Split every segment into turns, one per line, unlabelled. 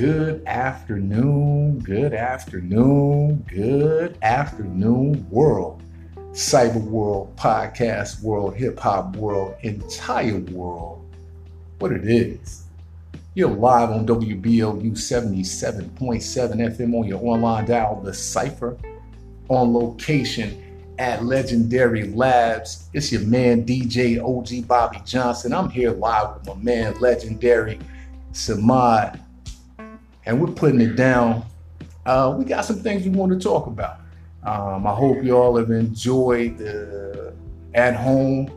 Good afternoon, good afternoon, good afternoon, world. Cyber world, podcast world, hip hop world, entire world. What it is. You're live on WBLU 77.7 FM on your online dial, The Cypher, on location at Legendary Labs. It's your man, DJ OG Bobby Johnson. I'm here live with my man, Legendary Samad and we're putting it down. Uh, we got some things we want to talk about. Um, I hope you all have enjoyed the at home,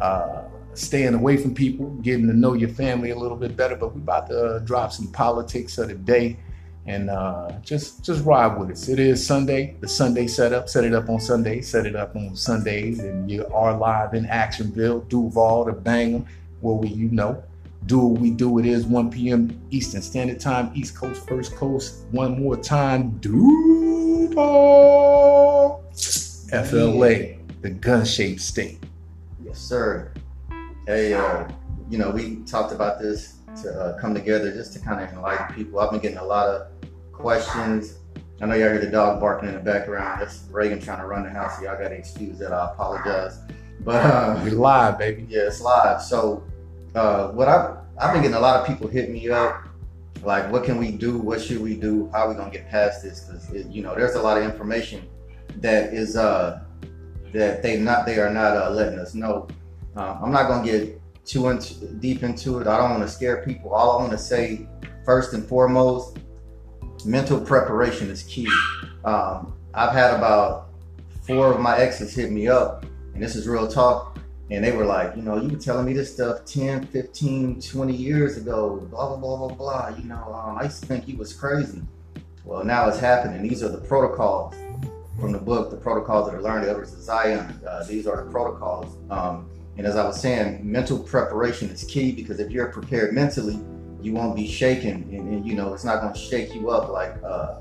uh, staying away from people, getting to know your family a little bit better. But we're about to drop some politics of the day and uh, just just ride with us. It is Sunday, the Sunday setup. Set it up on Sunday, set it up on Sundays, and you are live in Actionville, Duval, to Bangham, where we you know do what we do. It is 1 p.m. Eastern Standard Time, East Coast, First Coast. One more time, Duval, FLA, the gun-shaped state.
Yes, sir. Hey, uh, you know, we talked about this to uh, come together just to kind of enlighten people. I've been getting a lot of questions. I know y'all hear the dog barking in the background. That's Reagan trying to run the house. So y'all got to excuse that. I apologize.
But uh, we live, baby.
Yeah, it's live. So uh, what I I've been getting a lot of people hit me up, like, what can we do? What should we do? How are we gonna get past this? Because you know, there's a lot of information that is uh that they not they are not uh, letting us know. Uh, I'm not gonna get too into, deep into it. I don't want to scare people. All I want to say, first and foremost, mental preparation is key. Um, I've had about four of my exes hit me up, and this is real talk and they were like, you know, you were telling me this stuff 10, 15, 20 years ago, blah, blah, blah, blah, blah. You know, um, I used to think you was crazy. Well, now it's happening. These are the protocols from the book, The Protocols of the Learned Elders of Zion. Uh, these are the protocols. Um, and as I was saying, mental preparation is key because if you're prepared mentally, you won't be shaken. And, and you know, it's not going to shake you up like, uh,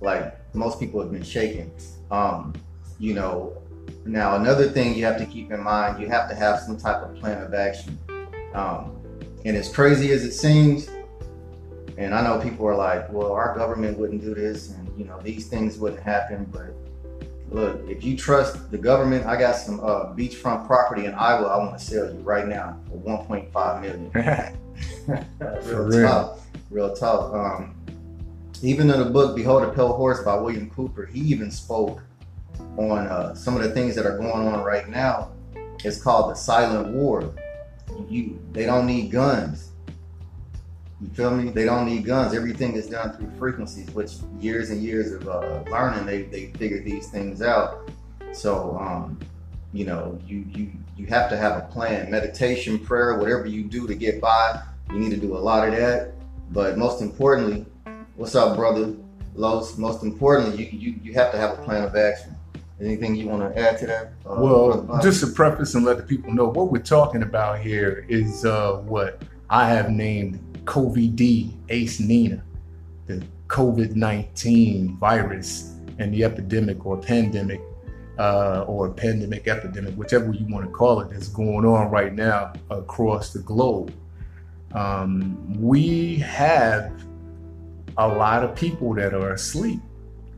like most people have been shaken. Um, you know, now, another thing you have to keep in mind, you have to have some type of plan of action. Um, and as crazy as it seems, and I know people are like, well, our government wouldn't do this, and you know, these things wouldn't happen. But look, if you trust the government, I got some uh, beachfront property in Iowa I want to sell you right now for 1.5 million. real real. tough, real tough. Um, even in the book Behold a Pale Horse by William Cooper, he even spoke on uh, some of the things that are going on right now. It's called the silent war. You, they don't need guns. You feel me? They don't need guns. Everything is done through frequencies, which years and years of uh, learning, they, they figured these things out. So, um, you know, you, you, you have to have a plan. Meditation, prayer, whatever you do to get by, you need to do a lot of that. But most importantly, what's up, brother? Los, most importantly, you, you, you have to have a plan of action. Anything you want to add to that?
Uh, well, just to preface and let the people know what we're talking about here is uh, what I have named COVID Ace Nina, the COVID 19 virus and the epidemic or pandemic uh, or pandemic epidemic, whichever you want to call it, that's going on right now across the globe. Um, we have a lot of people that are asleep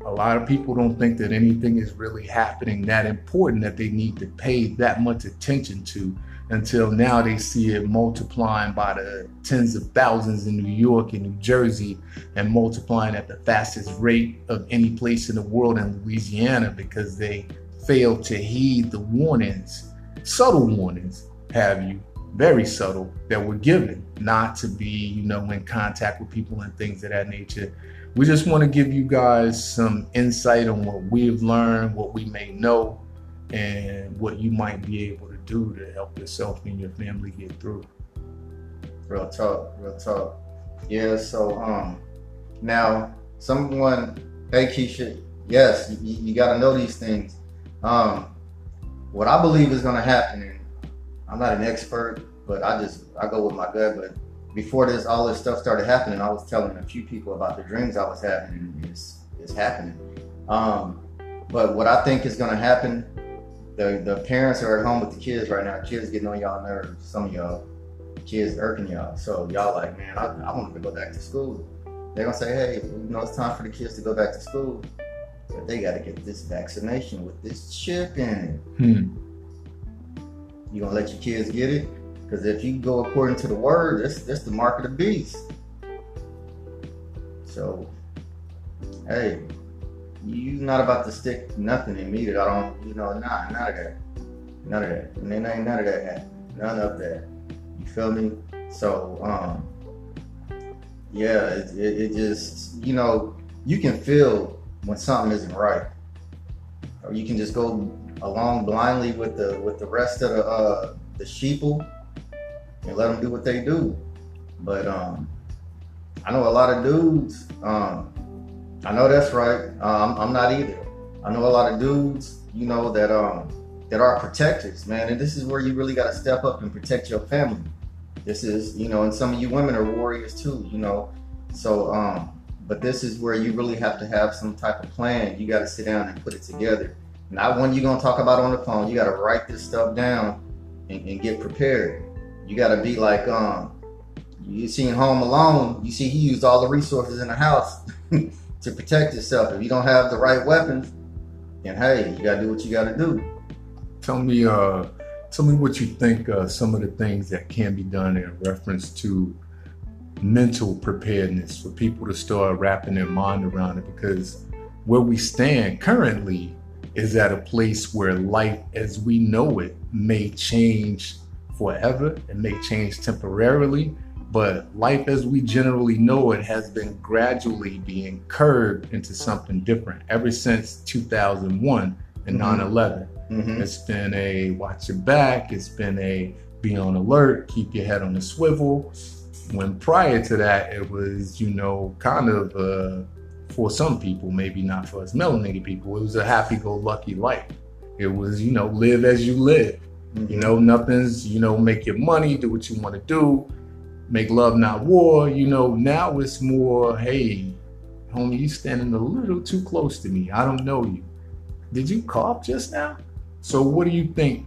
a lot of people don't think that anything is really happening that important that they need to pay that much attention to until now they see it multiplying by the tens of thousands in New York and New Jersey and multiplying at the fastest rate of any place in the world in Louisiana because they failed to heed the warnings, subtle warnings, have you, very subtle, that were given. Not to be, you know, in contact with people and things of that nature we just want to give you guys some insight on what we've learned, what we may know, and what you might be able to do to help yourself and your family get through.
Real talk, real talk. Yeah, so um now someone hey Keisha, yes, you, you gotta know these things. Um what I believe is gonna happen, and I'm not an expert, but I just I go with my gut, but before this all this stuff started happening, I was telling a few people about the dreams I was having, and it's it's happening. Um, but what I think is going to happen, the the parents are at home with the kids right now. Kids getting on y'all nerves. Some of y'all kids irking y'all. So y'all like, man, I, I want to go back to school. they're gonna say, hey, you know, it's time for the kids to go back to school, but they got to get this vaccination with this chip in it.
Hmm.
You gonna let your kids get it? Because if you go according to the word, that's that's the mark of the beast. So, hey, you not about to stick nothing in me that I don't, you know, nah, none of that, none of that, and then ain't none of that, none of that. You feel me? So, um, yeah, it, it, it just, you know, you can feel when something isn't right, or you can just go along blindly with the with the rest of the uh, the sheeple and let them do what they do. But um, I know a lot of dudes. Um, I know that's right. I'm, I'm not either. I know a lot of dudes, you know, that um that are protectors, man. And this is where you really got to step up and protect your family. This is, you know, and some of you women are warriors too, you know. So, um, but this is where you really have to have some type of plan. You got to sit down and put it together. Not one you're gonna talk about on the phone. You got to write this stuff down and, and get prepared. You got to be like, um, you seen Home Alone. You see, he used all the resources in the house to protect himself. If you don't have the right weapons, then hey, you got to do what you got to do.
Tell me, uh, tell me what you think. Uh, some of the things that can be done in reference to mental preparedness for people to start wrapping their mind around it, because where we stand currently is at a place where life as we know it may change forever. It may change temporarily, but life as we generally know it has been gradually being curved into something different ever since 2001 and 9
Mhm.
11.
Mhm.
It's been a watch your back, it's been a be on alert, keep your head on the swivel. When prior to that, it was, you know, kind of uh, for some people, maybe not for us melanated people, it was a happy go lucky life. It was, you know, live as you live. You know, nothing's, you know, make your money, do what you want to do, make love, not war. You know, now it's more, hey, homie, you standing a little too close to me. I don't know you. Did you cough just now? So, what do you think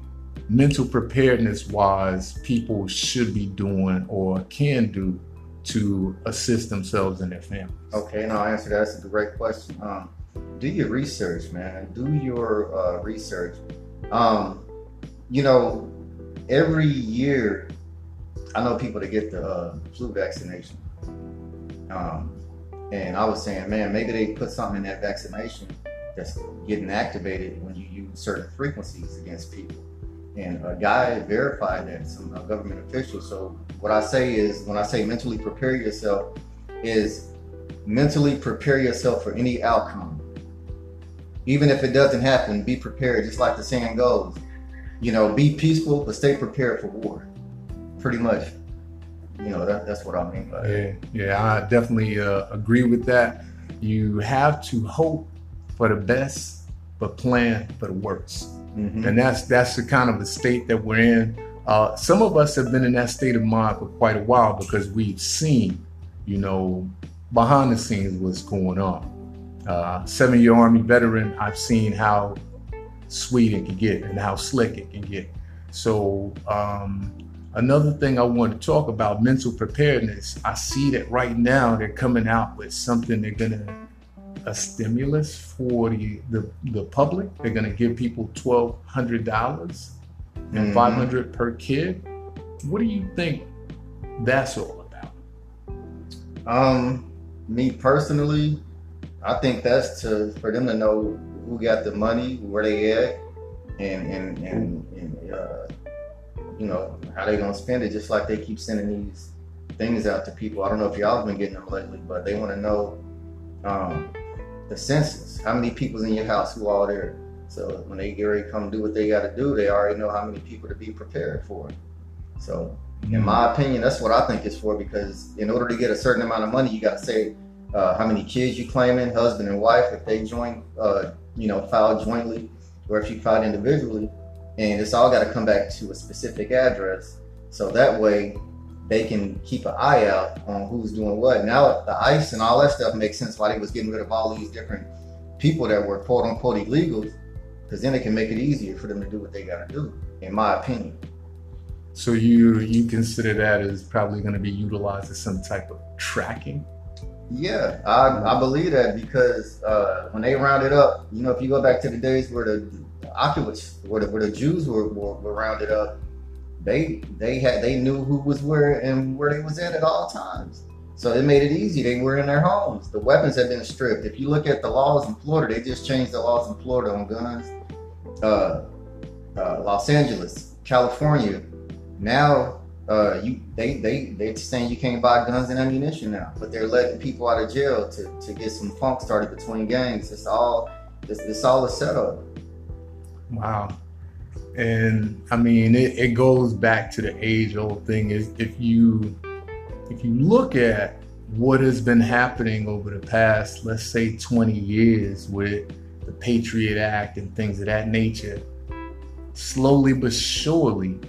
mental preparedness wise people should be doing or can do to assist themselves and their families?
Okay, and I'll answer that. That's a great question. Um, do your research, man. Do your uh, research. Um, you know, every year, I know people that get the uh, flu vaccination. Um, and I was saying, man, maybe they put something in that vaccination that's getting activated when you use certain frequencies against people. And a guy verified that, some government official. So what I say is, when I say mentally prepare yourself, is mentally prepare yourself for any outcome. Even if it doesn't happen, be prepared. Just like the saying goes, you know, be peaceful, but stay prepared for war. Pretty much. You know, that, that's what I mean by it.
Yeah, yeah, I definitely uh, agree with that. You have to hope for the best, but plan for the worst.
Mhm.
and that's that's the kind of the state that we're in. Uh, some of us have been in that state of mind for quite a while because we've seen, you know, behind the scenes what's going on. Uh, Seven-year Army veteran, I've seen how sweet it can get and how slick it can get. So um, another thing I want to talk about mental preparedness. I see that right now they're coming out with something they're gonna a stimulus for the the, the public. They're gonna give people twelve hundred dollars and
Mhm.
five hundred per kid. What do you think that's all about?
Um, me personally, I think that's to for them to know who got the money, where they at, and and and, and uh, you know how they gonna spend it. Just like they keep sending these things out to people. I don't know if y'all have been getting them lately, but they want to know um, the census. How many people's in your house? Who all there? So when they get ready to come do what they got to do, they already know how many people to be prepared for. So in my opinion, that's what I think it's for because in order to get a certain amount of money, you got to say uh, how many kids you claiming, husband and wife, if they join, uh, you know, file jointly, or if you filed individually, and it's all got to come back to a specific address, so that way they can keep an eye out on who's doing what. Now the ICE and all that stuff makes sense why they was getting rid of all these different people that were quote unquote illegals, because then it can make it easier for them to do what they got to do, in my opinion.
So you you consider that as probably going to be utilized as some type of tracking?
Yeah, I, I believe that because uh, when they rounded up, you know, if you go back to the days where the, occupants, where the, where the Jews were, were, were rounded up, they they had they knew who was where and where they was at at all times. So it made it easy. They were in their homes. The weapons had been stripped. If you look at the laws in Florida, they just changed the laws in Florida on guns. Uh, uh, Los Angeles, California, now uh, you they they they're saying you can't buy guns and ammunition now, but they're letting people out of jail to, to get some funk started between gangs. It's all it's, it's all a setup.
Wow. And I mean, it, it goes back to the age old thing is if you if you look at what has been happening over the past, let's say 20 years with the Patriot Act and things of that nature, slowly but surely,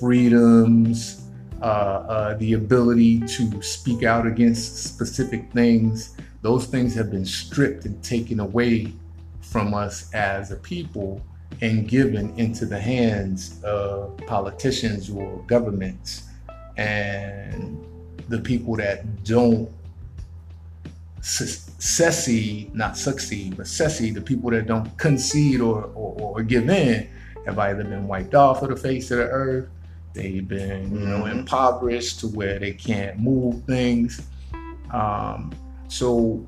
freedoms, uh, uh, the ability to speak out against specific things, those things have been stripped and taken away from us as a people and given into the hands of politicians or governments. And the people that don't secede, not succeed, but secede, the people that don't concede or, or, or, give in, have either been wiped off of the face of the earth, they've been, you know, mm-hmm. impoverished to where they can't move things. Um, so,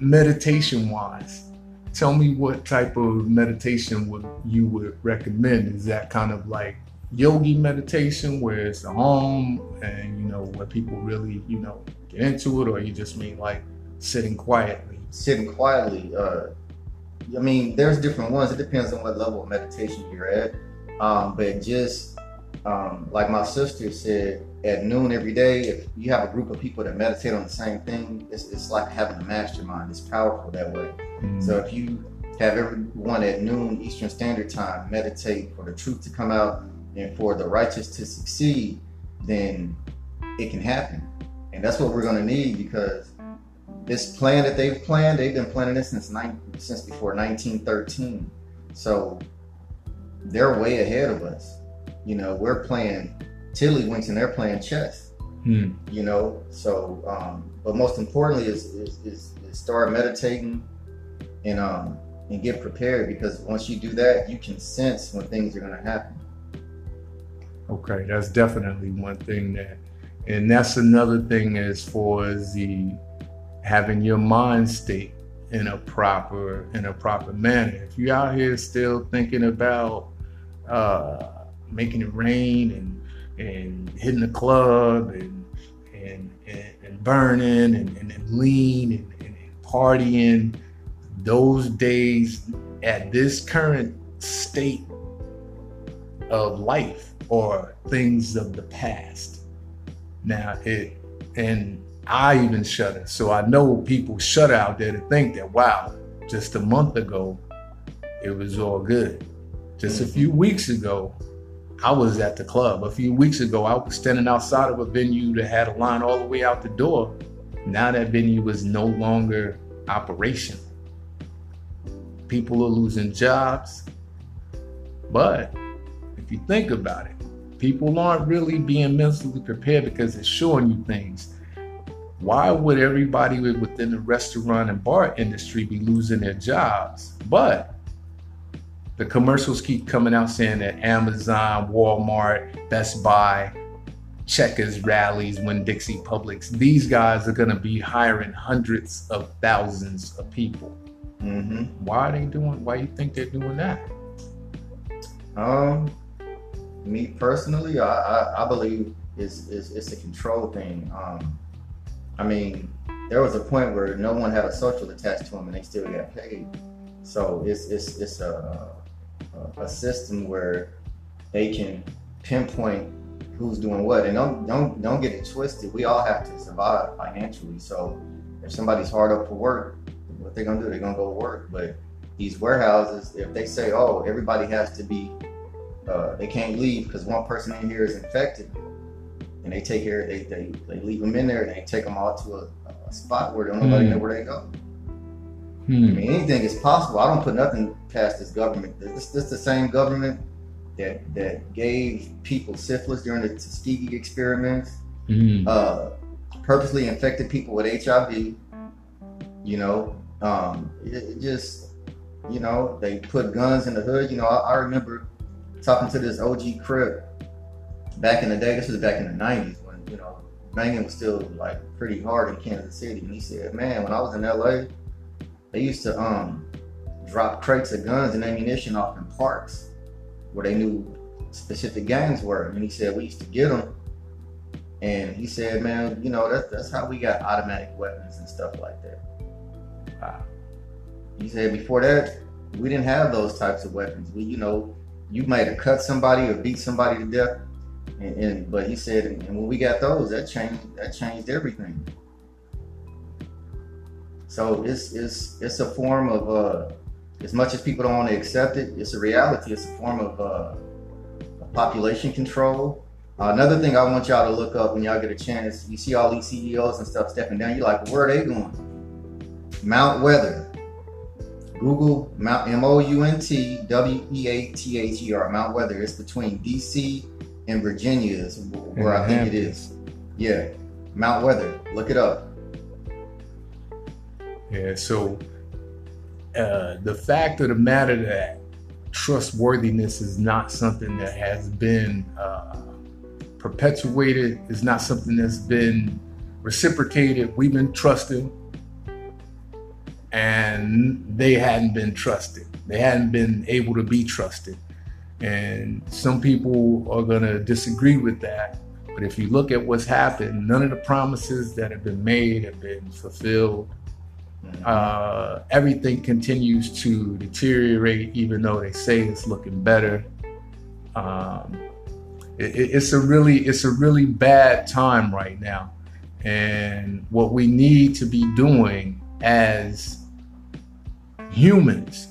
meditation wise, tell me what type of meditation would you would recommend? Is that kind of like yogi meditation where it's a home and you know where people really you know get into it or you just mean like sitting quietly
sitting quietly uh i mean there's different ones it depends on what level of meditation you're at um but just um like my sister said at noon every day if you have a group of people that meditate on the same thing it's, it's like having a mastermind it's powerful that way mm-hmm. so if you have everyone at noon eastern standard time meditate for the truth to come out and for the righteous to succeed, then it can happen. And that's what we're going to need because this plan that they've planned, they've been planning this since nine, since before 1913. So they're way ahead of us. You know, we're playing tiddlywinks and they're playing chess. Hmm. You know, so um, but most importantly is, is, is, is start meditating and um and get prepared because once you do that, you can sense when things are going to happen.
Okay, that's definitely one thing that, and that's another thing as far as the having your mind state in a proper in a proper manner. If you're out here still thinking about uh, making it rain and and hitting the club and and and, and burning and, and, and lean and, and, partying, those days at this current state of life or things of the past. Now it and I even shudder. So I know people shudder out there to think that wow, just a month ago it was all good. Just a few weeks ago, I was at the club. A few weeks ago, I was standing outside of a venue that had a line all the way out the door. Now that venue is no longer operational. People are losing jobs. But if you think about it, people aren't really being mentally prepared because it's showing you things. Why would everybody within the restaurant and bar industry be losing their jobs? But the commercials keep coming out saying that Amazon, Walmart, Best Buy, Checkers, Rally's, Winn-Dixie Publix, these guys are going to be hiring hundreds of thousands of people. Mm-hmm. Why are they doing? Why do you think they're doing that?
Um, me personally, I, I, I believe it's, it's, it's a control thing. Um, I mean, there was a point where no one had a social attached to them and they still got paid. So it's it's it's a a, system where they can pinpoint who's doing what. And don't don't don't get it twisted. We all have to survive financially. So if somebody's hard up for work, what they're gonna do? They're gonna go work. But these warehouses, if they say, oh, everybody has to be uh, they can't leave because one person in here is infected, and they take care. They they, they leave them in there and they take them all to a, a spot where they don't nobody mm. know where they go. Hmm. I mean, anything is possible. I don't put nothing past this government. This this the same government that that gave people syphilis during the Tuskegee experiments. Mm. Uh, purposely infected people with HIV, You know, um, it, it just, you know, they put guns in the hood. You know, I, I remember talking to this OG Crip back in the day. This was back in the '90s when you know banging was still like pretty hard in Kansas City. And he said, "Man, when I was in LA, they used to um drop crates of guns and ammunition off in parks where they knew specific gangs were. And he said we used to get them. And he said, man, you know, that's that's how we got automatic weapons and stuff like that. Wow. He said before that, we didn't have those types of weapons. We, you know, you might have cut somebody or beat somebody to death. And, and but he said, and when we got those, that changed that changed everything. So it's it's it's a form of uh, as much as people don't want to accept it, it's a reality. It's a form of uh, population control. Uh, another thing I want y'all to look up when y'all get a chance, you see all these CEOs and stuff stepping down. You're like, where are they going? Mount Weather. Google Mount M O U N T W E A T H E R Mount Weather. It's between DC and Virginia is where I think it is. Yeah, Mount Weather. Look it up.
Yeah. So uh, the fact of the matter that trustworthiness is not something that has been uh, perpetuated, is not something that's been reciprocated. We've been trusting, and they hadn't been trusted. They hadn't been able to be trusted. And some people are going to disagree with that. But if you look at what's happened, none of the promises that have been made have been fulfilled. Uh, everything continues to deteriorate, even though they say it's looking better. Um, it, it's a really, it's a really bad time right now, and what we need to be doing as humans.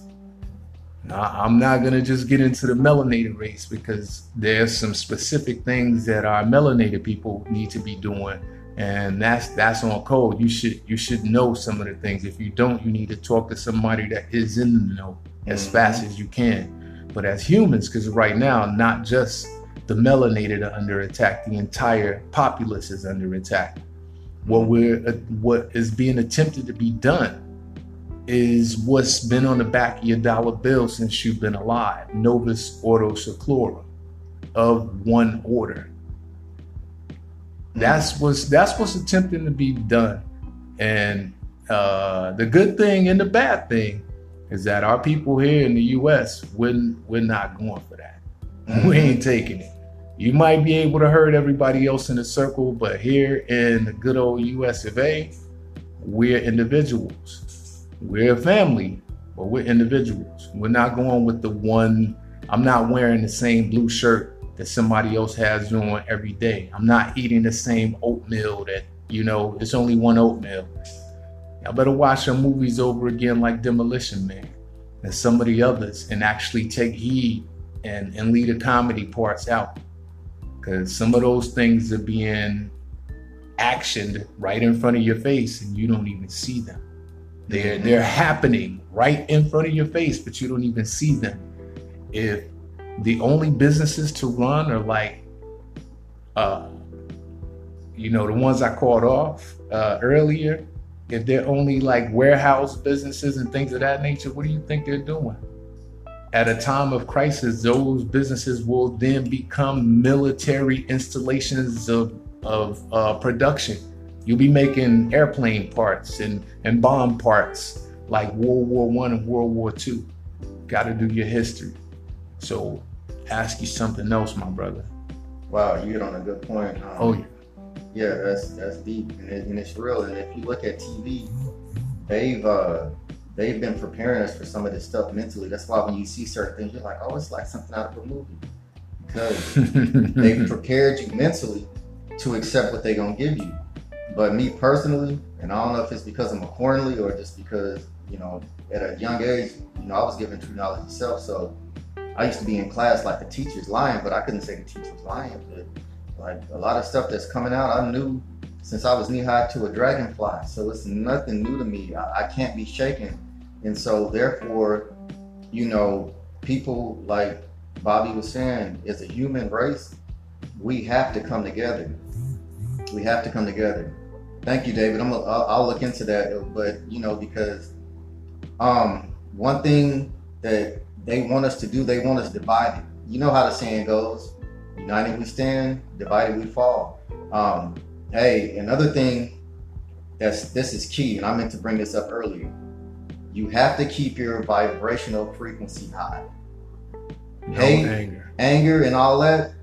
I'm not gonna just get into the melanated race because there's some specific things that our melanated people need to be doing and that's that's on code. You should you should know some of the things. If you don't, you need to talk to somebody that is in the know as mm-hmm. fast as you can. But as humans, because right now, not just the melanated are under attack, the entire populace is under attack. What we're uh, what is being attempted to be done is what's been on the back of your dollar bill since you've been alive. Novus Ordo Seclorum of one order. That's what's that's what's attempting to be done. And uh, the good thing and the bad thing is that our people here in the U.S. we're, we're not going for that. We ain't taking it. You might be able to hurt everybody else in the circle, but here in the good old U.S. of A., we're individuals. We're a family, but we're individuals. We're not going with the one. I'm not wearing the same blue shirt that somebody else has on every day. I'm not eating the same oatmeal that, you know, it's only one oatmeal. I better watch some movies over again like Demolition Man and some of the others and actually take heed and, and leave the comedy parts out. Because some of those things are being actioned right in front of your face and you don't even see them. They're, they're happening right in front of your face, but you don't even see them. If the only businesses to run are like, uh, you know, the ones I called off uh, earlier. If they're only like warehouse businesses and things of that nature, what do you think they're doing? At a time of crisis, those businesses will then become military installations of, of uh, production. You'll be making airplane parts and, and bomb parts like World War One and World War Two. Got to do your history. So ask you something else, my brother.
Wow, you hit on a good point. Um,
oh yeah.
Yeah, that's that's deep and, it, and, it's real. And if you look at TV, they've uh, they've been preparing us for some of this stuff mentally. That's why when you see certain things, you're like, oh, it's like something out of a movie because they've prepared you mentally to accept what they're gonna give you. But me personally, and I don't know if it's because I'm accordingly or just because you know at a young age, you know, I was given true knowledge itself, so I used to be in class like the teacher's lying, but I couldn't say the teacher's lying. But like a lot of stuff that's coming out, I knew since I was knee high to a dragonfly. So it's nothing new to me. I, I can't be shaken. And so therefore, you know, people like Bobby was saying, as a human race, we have to come together. We have to come together. Thank you, David. I'm. A, I'll, I'll look into that, but you know, because um, one thing that they want us to do, they want us divided. You know how the saying goes: "United we stand, divided we fall." Um, hey, another thing that's this is key, and I meant to bring this up earlier. You have to keep your vibrational frequency high.
No
Hate,
anger.
anger, and all that.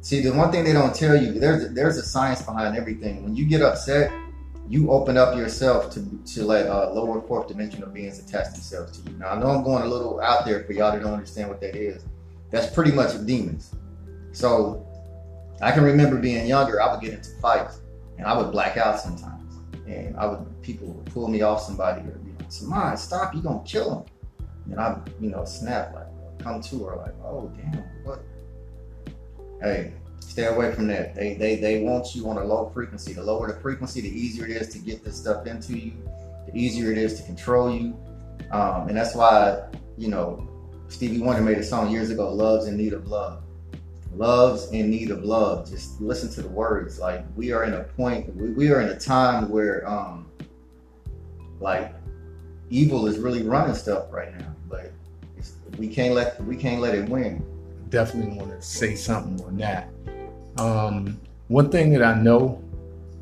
See, the one thing they don't tell you, there's there's a science behind everything. When you get upset, you open up yourself to to let uh, lower fourth dimensional beings attach themselves to you. Now I know I'm going a little out there for y'all that don't understand what that is. That's pretty much demons. So I can remember being younger, I would get into fights and I would black out sometimes. And I would people would pull me off somebody or be like, Samad, stop, you gonna kill him. And I, you know, snap like come to her like, oh damn, what hey, stay away from that. They they they want you on a low frequency. The lower the frequency, the easier it is to get this stuff into you. The easier it is to control you. Um, and that's why you know Stevie Wonder made a song years ago, "Love's in Need of Love." Love's in need of love. Just listen to the words. Like we are in a point, we, we are in a time where um, like evil is really running stuff right now, but we can't let we can't let it win.
Definitely want to say something on that. Um, one thing that I know,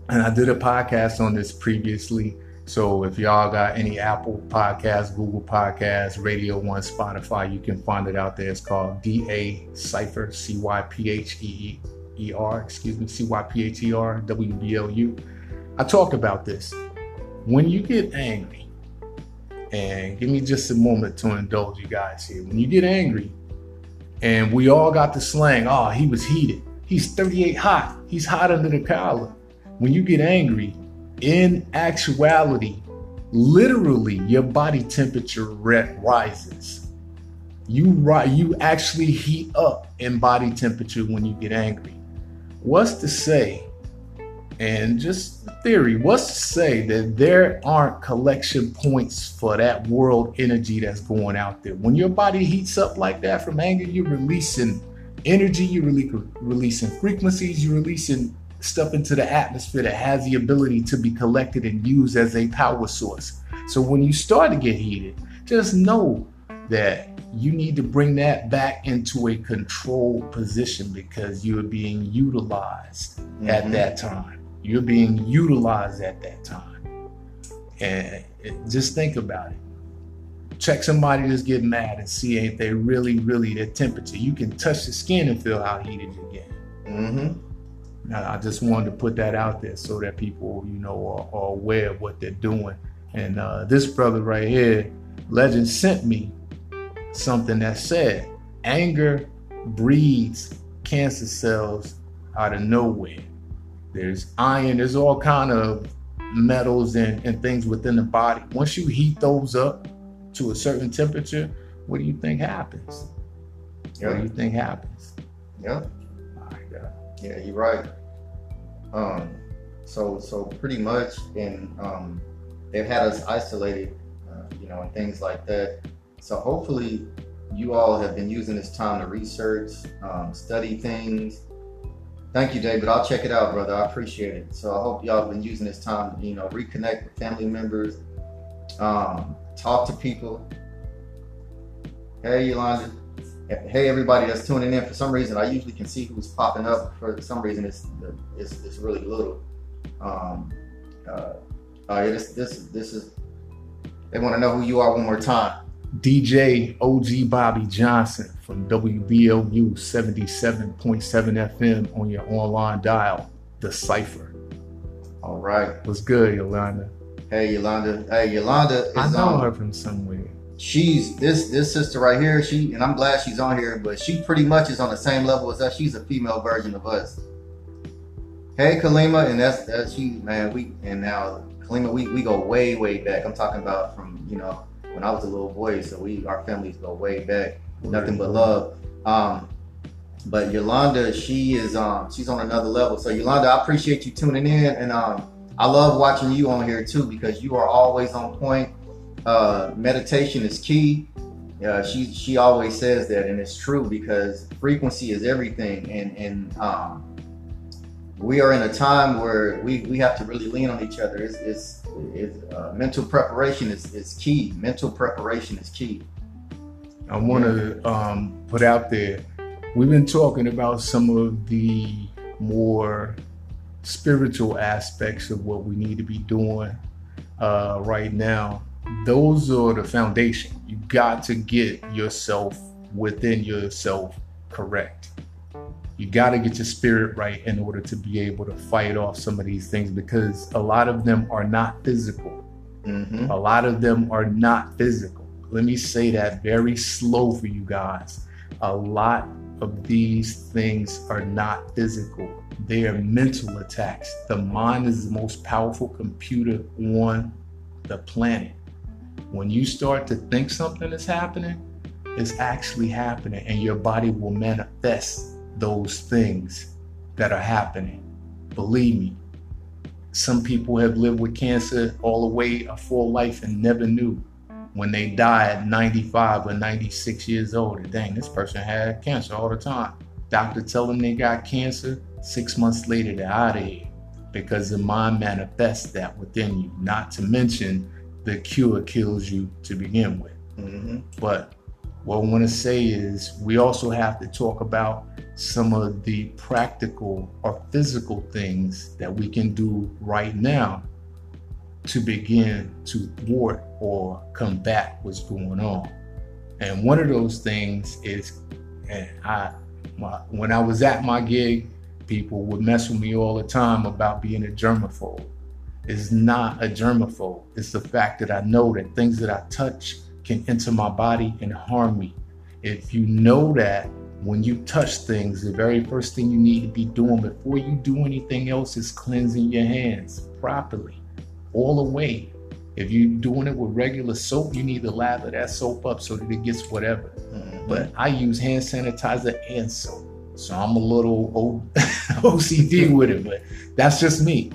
and I did a podcast on this previously. So if y'all got any Apple Podcasts, Google Podcasts, Radio One, Spotify, you can find it out there. It's called DA Cypher, C Y P H E E R, excuse me, C Y P H E R W B L U. I talk about this. When you get angry, and give me just a moment to indulge you guys here. When you get angry, and we all got the slang, oh, he was heated. He's 38 hot. He's hot under the collar. When you get angry, in actuality, literally, your body temperature rises. You ri- you actually heat up in body temperature when you get angry. What's to say, and just theory, what's to say that there aren't collection points for that world energy that's going out there? When your body heats up like that from anger, you're releasing energy, you're rele- releasing frequencies, you're releasing stuff into the atmosphere that has the ability to be collected and used as a power source. So when you start to get heated, just know that you need to bring that back into a controlled position because you're being utilized at
Mhm.
that time. You're being utilized at that time. And just think about it. Check somebody that's getting mad and see if they really, really their temperature. You can touch the skin and feel how heated you're getting.
Mm-hmm.
Now, I just wanted to put that out there so that people, you know, are, are aware of what they're doing. And uh, this brother right here, Legend, sent me something that said anger breeds cancer cells out of nowhere. There's iron, there's all kind of metals and, and things within the body. Once you heat those up to a certain temperature, what do you think happens? What do you think happens?
Yeah.
My God.
Yeah, you're right. Um, so so pretty much, and um, they've had us isolated, uh, you know, and things like that. So hopefully, you all have been using this time to research, um, study things. Thank you, David. I'll check it out, brother. I appreciate it. So I hope y'all have been using this time to, you know, reconnect with family members, um, talk to people. Hey, Yolanda. Hey, everybody that's tuning in. For some reason, I usually can see who's popping up. For some reason, it's it's, it's really little. Um, uh, uh, yeah, this this this is. They want to know who you are one more time.
DJ OG Bobby Johnson from WBLU 77.7 FM on your online dial, The Cypher.
All right.
What's good, Yolanda?
Hey, Yolanda. Hey, Yolanda is
I know
um,
her from somewhere.
she's this this sister right here. She and I'm glad she's on here, but she pretty much is on the same level as us. She's a female version of us. Hey, Kalima, and that's that's she, man. We and now Kalima, we we go way way back. I'm talking about from you know when I was a little boy. So we our families go way back. Nothing but love. Um, but Yolanda, she is um she's on another level. So Yolanda, I appreciate you tuning in, and um I love watching you on here too because you are always on point. Uh, meditation is key. Uh, she she always says that, and it's true because frequency is everything. And and um, we are in a time where we, we have to really lean on each other. It's, it's, it's uh, mental preparation is, is key. Mental preparation is key.
I want to um, put out there. We've been talking about some of the more spiritual aspects of what we need to be doing uh, right now. Those are the foundation. You got to get yourself within yourself correct. You got to get your spirit right in order to be able to fight off some of these things because a lot of them are not physical.
Mm-hmm.
A lot of them are not physical. Let me say that very slow for you guys. A lot of these things are not physical, they are mental attacks. The mind is the most powerful computer on the planet. When you start to think something is happening, it's actually happening, and your body will manifest those things that are happening. Believe me, some people have lived with cancer all the way a full life and never knew when they die at 95 or 96 years old. Dang, this person had cancer all the time. Doctor tell them they got cancer. Six months later, they're out of here because the mind manifests that within you. Not to mention, the cure kills you to begin with.
Mm-hmm.
But what I want to say is, we also have to talk about some of the practical or physical things that we can do right now to begin to thwart or combat what's going on. And one of those things is, and I, my, when I was at my gig, people would mess with me all the time about being a germaphobe. It's not a germaphobe. It's the fact that I know that things that I touch can enter my body and harm me. If you know that when you touch things, the very first thing you need to be doing before you do anything else is cleansing your hands properly all the way. If you're doing it with regular soap, you need to lather that soap up so that it gets whatever.
Mm-hmm.
But I use hand sanitizer and soap. So I'm a little o- OCD with it, but that's just me.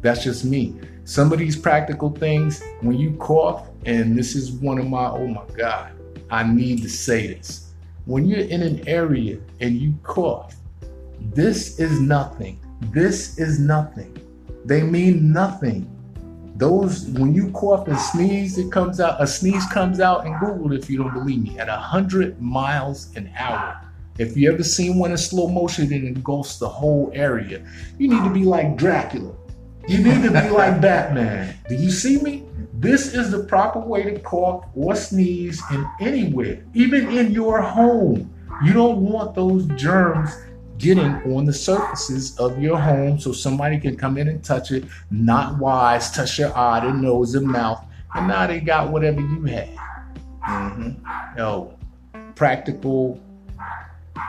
That's just me. Some of these practical things, when you cough, and this is one of my, oh my God, I need to say this. When you're in an area and you cough, this is nothing. This is nothing. They mean nothing. Those when you cough and sneeze, it comes out. A sneeze comes out in Google it if you don't believe me at hundred miles an hour. If you ever seen one in slow motion, it engulfs the whole area. You need to be like Dracula. You need to be like Batman. Do you see me? This is the proper way to cough or sneeze in anywhere, even in your home. You don't want those germs getting on the surfaces of your home so somebody can come in and touch it, not wise, touch your eye, their nose, and mouth, and now they got whatever you had.
Mm-hmm.
Yo, practical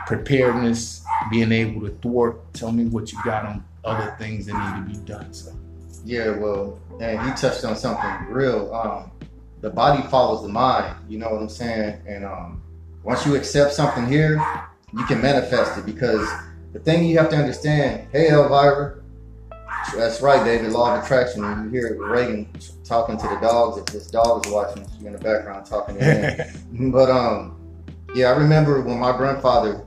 preparedness, being able to thwart. Tell me what you got on other things that need to be done. So.
Yeah, well, and he touched on something real. Um, the body follows the mind. You know what I'm saying? And um, once you accept something here, you can manifest it because the thing you have to understand. Hey, Elvira. That's right, David. Law of attraction. You hear Reagan talking to the dogs. If this dog is watching, you in the background talking to him. but um, yeah, I remember when my grandfather,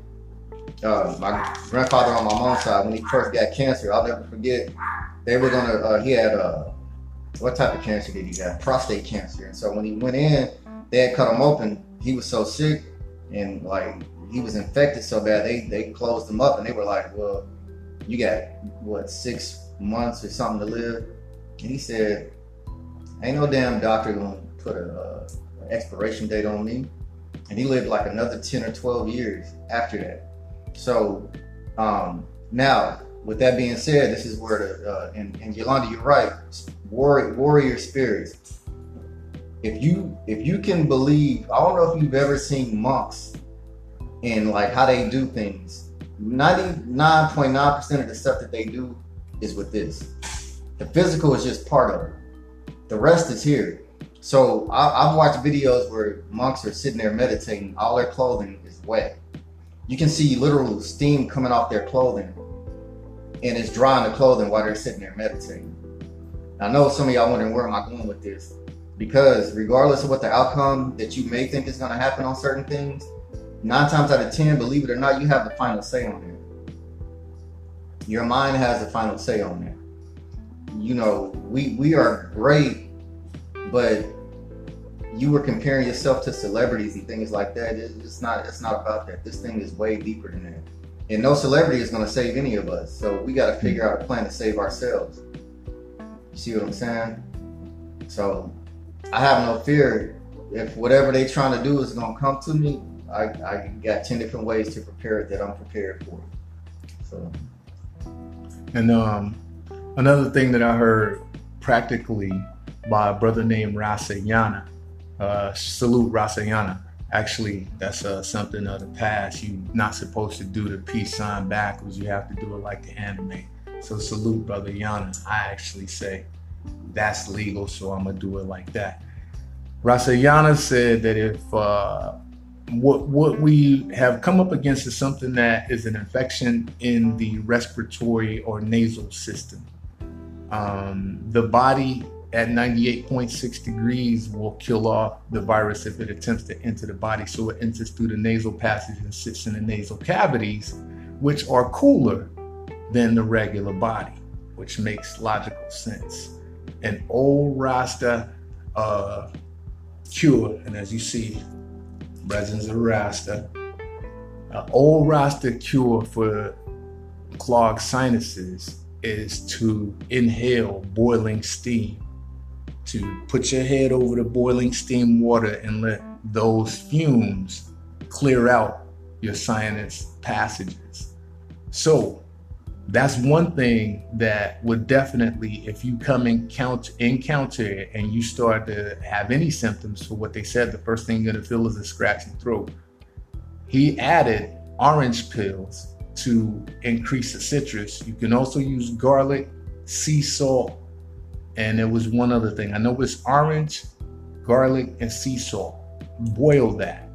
uh, my grandfather on my mom's side, when he first got cancer, I'll never forget. They were gonna. Uh, he had uh, what type of cancer did he have? Prostate cancer. And so when he went in, they had cut him open. He was so sick, and like he was infected so bad, they they closed him up, and they were like, "Well, you got what six months or something to live." And he said, "Ain't no damn doctor gonna put a, an expiration date on me." And he lived like another ten or twelve years after that. So um, now, with that being said, this is where the uh, and, and Yolanda, you're right. Warrior, warrior spirits. If you if you can believe, I don't know if you've ever seen monks and like how they do things. 99.9% of the stuff that they do is with this. The physical is just part of it. The rest is here. So I, I've watched videos where monks are sitting there meditating. All their clothing is wet. You can see literal steam coming off their clothing, and it's drying the clothing while they're sitting there meditating. I know some of y'all wondering where am I going with this, because regardless of what the outcome that you may think is going to happen on certain things, nine times out of ten, believe it or not, you have the final say on it. your mind has the final say on it. You know, we we are great, but you were comparing yourself to celebrities and things like that. It's not it's not about that. This thing is way deeper than that. And no celebrity is gonna save any of us. So we gotta figure out a plan to save ourselves. You see what I'm saying? So I have no fear. If whatever they trying to do is gonna come to me, I, I got ten different ways to prepare it that I'm prepared for. So
and um another thing that I heard practically by a brother named Rasayana uh, salute Rasayana. Actually, that's uh, something of the past. You're not supposed to do the peace sign backwards. You have to do it like the anime. So salute, brother Yana. I actually say that's legal, so I'm gonna do it like that. Rasayana said that if uh, what what we have come up against is something that is an infection in the respiratory or nasal system. Um, the body at 98.6 degrees will kill off the virus if it attempts to enter the body. So it enters through the nasal passage and sits in the nasal cavities, which are cooler than the regular body, which makes logical sense. An old Rasta uh, cure, and as you see, resins of Rasta, an old Rasta cure for clogged sinuses is to inhale boiling steam to put your head over the boiling steam water and let those fumes clear out your sinus passages. So that's one thing that would definitely, if you come encounter encounter and you start to have any symptoms for what they said, the first thing you're gonna feel is a scratchy throat. He added orange pills to increase the citrus. You can also use garlic, sea salt, and there was one other thing. I know it's orange, garlic, and sea salt. Boil that.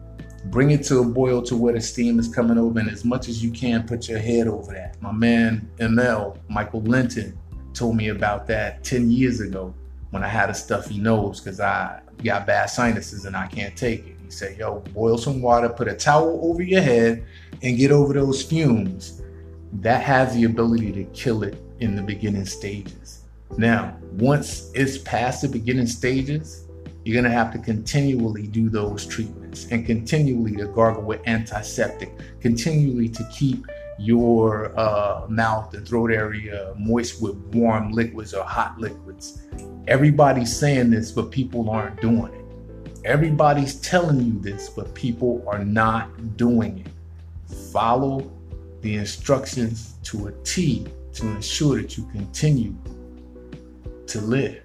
Bring it to a boil to where the steam is coming over, and as much as you can, put your head over that. My man ML, Michael Linton, told me about that 10 years ago when I had a stuffy nose because I got bad sinuses and I can't take it. He said, Yo, boil some water, put a towel over your head, and get over those fumes. That has the ability to kill it in the beginning stages. Now, once it's past the beginning stages, you're going to have to continually do those treatments and continually to gargle with antiseptic, continually to keep your uh, mouth and throat area moist with warm liquids or hot liquids. Everybody's saying this, but people aren't doing it. Everybody's telling you this, but people are not doing it. Follow the instructions to a T to ensure that you continue to live.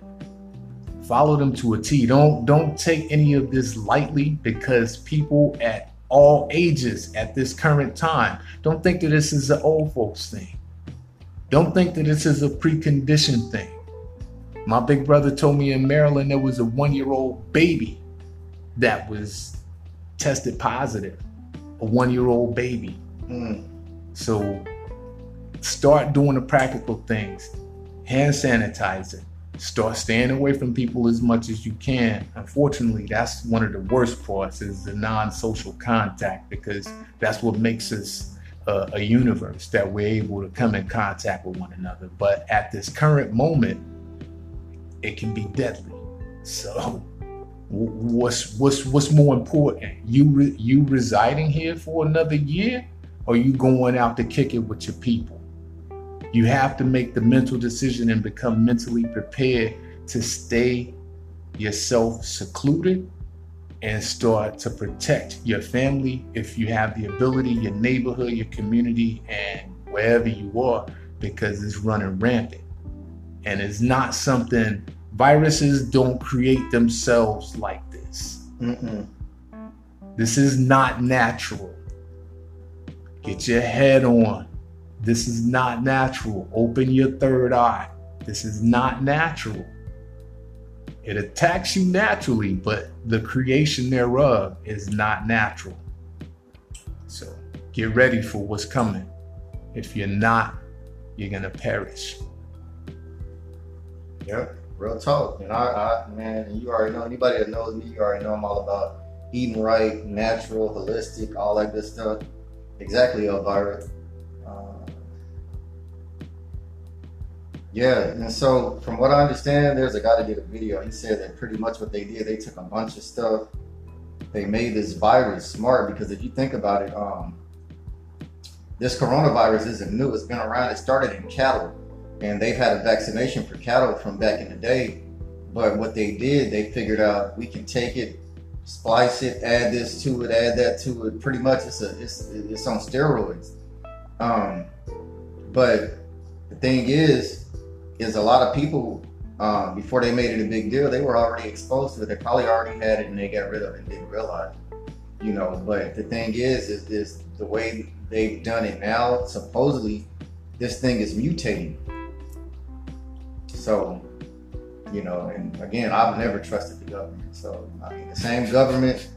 Follow them to a T. Don't don't take any of this lightly because people at all ages at this current time don't think that this is an old folks thing. Don't think that this is a preconditioned thing. My big brother told me in Maryland there was a one year old baby that was tested positive, a one year old baby. Mm. So start doing the practical things hand sanitizer, start staying away from people as much as you can. Unfortunately, that's one of the worst parts is the non-social contact because that's what makes us uh, a universe that we're able to come in contact with one another. But at this current moment, it can be deadly. So, what's what's what's more important? You re, you residing here for another year, or you going out to kick it with your people? You have to make the mental decision and become mentally prepared to stay yourself secluded and start to protect your family if you have the ability, your neighborhood, your community, and wherever you are, because it's running rampant. And it's not something, viruses don't create themselves like this. Mm-mm. This is not natural. Get your head on. This is not natural. Open your third eye. This is not natural. It attacks you naturally, but the creation thereof is not natural. So get ready for what's coming. If you're not, you're gonna perish.
Yep, real talk. And I, I, man, you already know anybody that knows me, you already know I'm all about eating right, natural, holistic, all that good stuff. Exactly, Elvira. Um, Yeah, and so from what I understand, there's a guy that did a video. He said that pretty much what they did, they took a bunch of stuff. They made this virus smart because if you think about it, um, this coronavirus isn't new. It's been around. It started in cattle, and they've had a vaccination for cattle from back in the day. But what they did, they figured out we can take it, splice it, add this to it, add that to it. Pretty much, it's a it's it's on steroids. Um, but the thing is, is a lot of people um, before they made it a big deal, they were already exposed to it. They probably already had it and they got rid of it and didn't realize. You know, but the thing is, is this the way they've done it now? Supposedly, this thing is mutating. So, you know, and again, I've never trusted the government. So, I mean, the same government,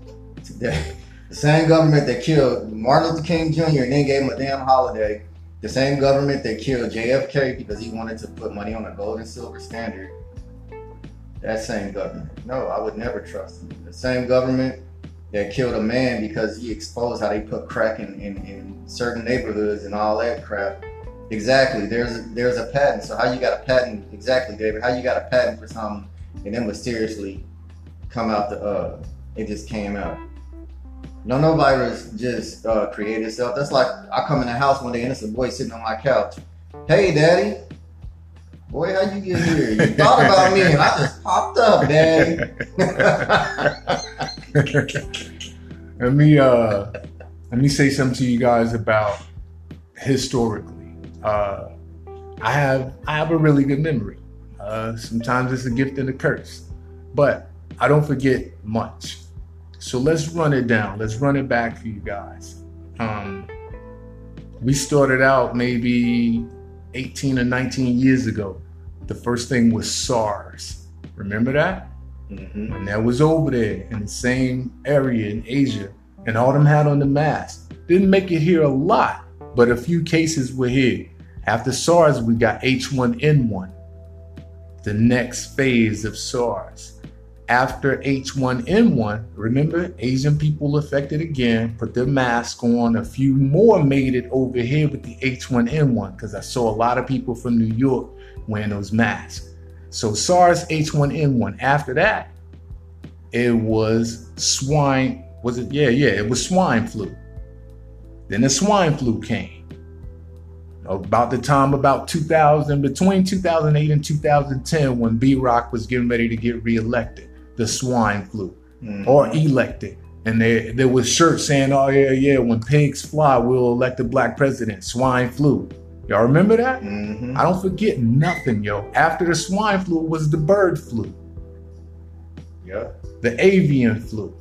today, the same government that killed Martin Luther King Jr. and then gave him a damn holiday the same government that killed JFK because he wanted to put money on a gold and silver standard. That same government. No, I would never trust them. The same government that killed a man because he exposed how they put crack in, in, in certain neighborhoods and all that crap. Exactly. There's a, there's a patent. So how you got a patent? Exactly, David. How you got a patent for something and then mysteriously come out the uh it just came out. No, no virus just uh, created itself. That's like I come in the house one day and it's a boy sitting on my couch. Hey, daddy. Boy, how you get here? You thought about me and I just popped up, daddy.
let me uh let me say something to you guys about historically. Uh I have I have a really good memory. Uh sometimes it's a gift and a curse. But I don't forget much. So let's run it down. Let's run it back for you guys. Um, we started out maybe 18 or 19 years ago. The first thing was SARS. Remember that? Mm-hmm. And that was over there in the same area in Asia. And all them had on the mask. Didn't make it here a lot, but a few cases were here. After SARS, we got H1N1, the next phase of SARS after H1N1, remember, Asian people affected again, put their mask on. A few more made it over here with the H1N1 because I saw a lot of people from New York wearing those masks. So SARS H1N1. After that, it was swine. Was it? Yeah, yeah, it was swine flu. Then the swine flu came. About the time about 2000, between 2008 and 2010, when B Rock was getting ready to get reelected the swine flu mm-hmm. or elected. And there, there was shirts saying, oh, yeah, yeah, when pigs fly, we'll elect a black president. Swine flu. Y'all remember that? Mm-hmm. I don't forget nothing, yo. After the swine flu was the bird flu.
Yeah.
The avian flu.